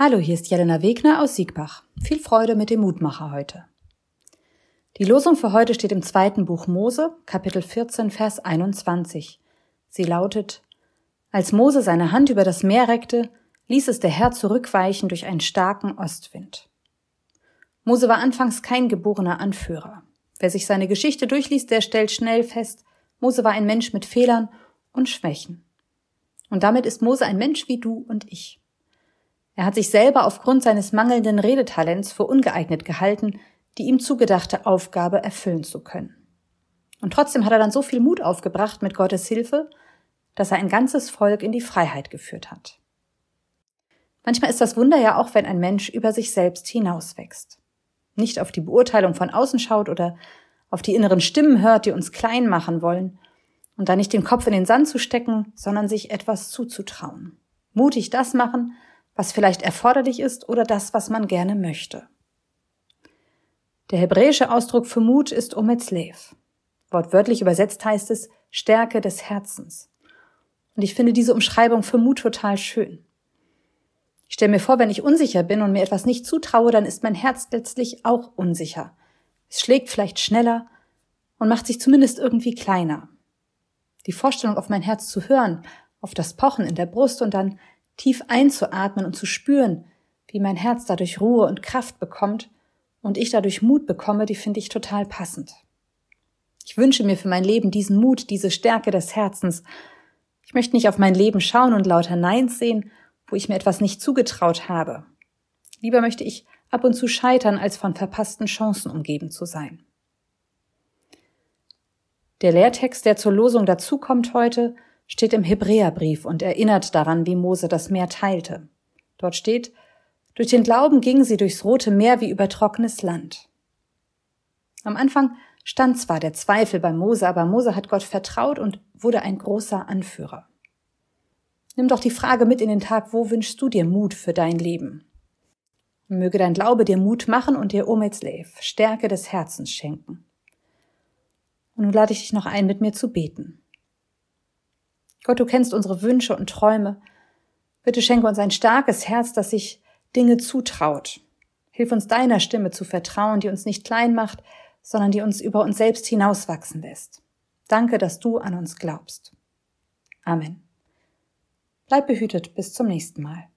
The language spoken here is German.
Hallo, hier ist Jelena Wegner aus Siegbach. Viel Freude mit dem Mutmacher heute. Die Losung für heute steht im zweiten Buch Mose, Kapitel 14, Vers 21. Sie lautet, Als Mose seine Hand über das Meer reckte, ließ es der Herr zurückweichen durch einen starken Ostwind. Mose war anfangs kein geborener Anführer. Wer sich seine Geschichte durchliest, der stellt schnell fest, Mose war ein Mensch mit Fehlern und Schwächen. Und damit ist Mose ein Mensch wie du und ich. Er hat sich selber aufgrund seines mangelnden Redetalents für ungeeignet gehalten, die ihm zugedachte Aufgabe erfüllen zu können. Und trotzdem hat er dann so viel Mut aufgebracht mit Gottes Hilfe, dass er ein ganzes Volk in die Freiheit geführt hat. Manchmal ist das Wunder ja auch, wenn ein Mensch über sich selbst hinauswächst. Nicht auf die Beurteilung von außen schaut oder auf die inneren Stimmen hört, die uns klein machen wollen, und da nicht den Kopf in den Sand zu stecken, sondern sich etwas zuzutrauen. Mutig das machen, was vielleicht erforderlich ist oder das, was man gerne möchte. Der hebräische Ausdruck für Mut ist Ometzlev. Wortwörtlich übersetzt heißt es Stärke des Herzens. Und ich finde diese Umschreibung für Mut total schön. Ich stelle mir vor, wenn ich unsicher bin und mir etwas nicht zutraue, dann ist mein Herz letztlich auch unsicher. Es schlägt vielleicht schneller und macht sich zumindest irgendwie kleiner. Die Vorstellung, auf mein Herz zu hören, auf das Pochen in der Brust und dann tief einzuatmen und zu spüren, wie mein Herz dadurch Ruhe und Kraft bekommt und ich dadurch Mut bekomme, die finde ich total passend. Ich wünsche mir für mein Leben diesen Mut, diese Stärke des Herzens. Ich möchte nicht auf mein Leben schauen und lauter Neins sehen, wo ich mir etwas nicht zugetraut habe. Lieber möchte ich ab und zu scheitern, als von verpassten Chancen umgeben zu sein. Der Lehrtext, der zur Losung dazukommt heute, steht im Hebräerbrief und erinnert daran, wie Mose das Meer teilte. Dort steht, durch den Glauben gingen sie durchs Rote Meer wie über trockenes Land. Am Anfang stand zwar der Zweifel bei Mose, aber Mose hat Gott vertraut und wurde ein großer Anführer. Nimm doch die Frage mit in den Tag, wo wünschst du dir Mut für dein Leben? Möge dein Glaube dir Mut machen und dir Ometzlev, Stärke des Herzens schenken. Und nun lade ich dich noch ein, mit mir zu beten. Gott, du kennst unsere Wünsche und Träume. Bitte schenke uns ein starkes Herz, das sich Dinge zutraut. Hilf uns deiner Stimme zu vertrauen, die uns nicht klein macht, sondern die uns über uns selbst hinauswachsen lässt. Danke, dass du an uns glaubst. Amen. Bleib behütet bis zum nächsten Mal.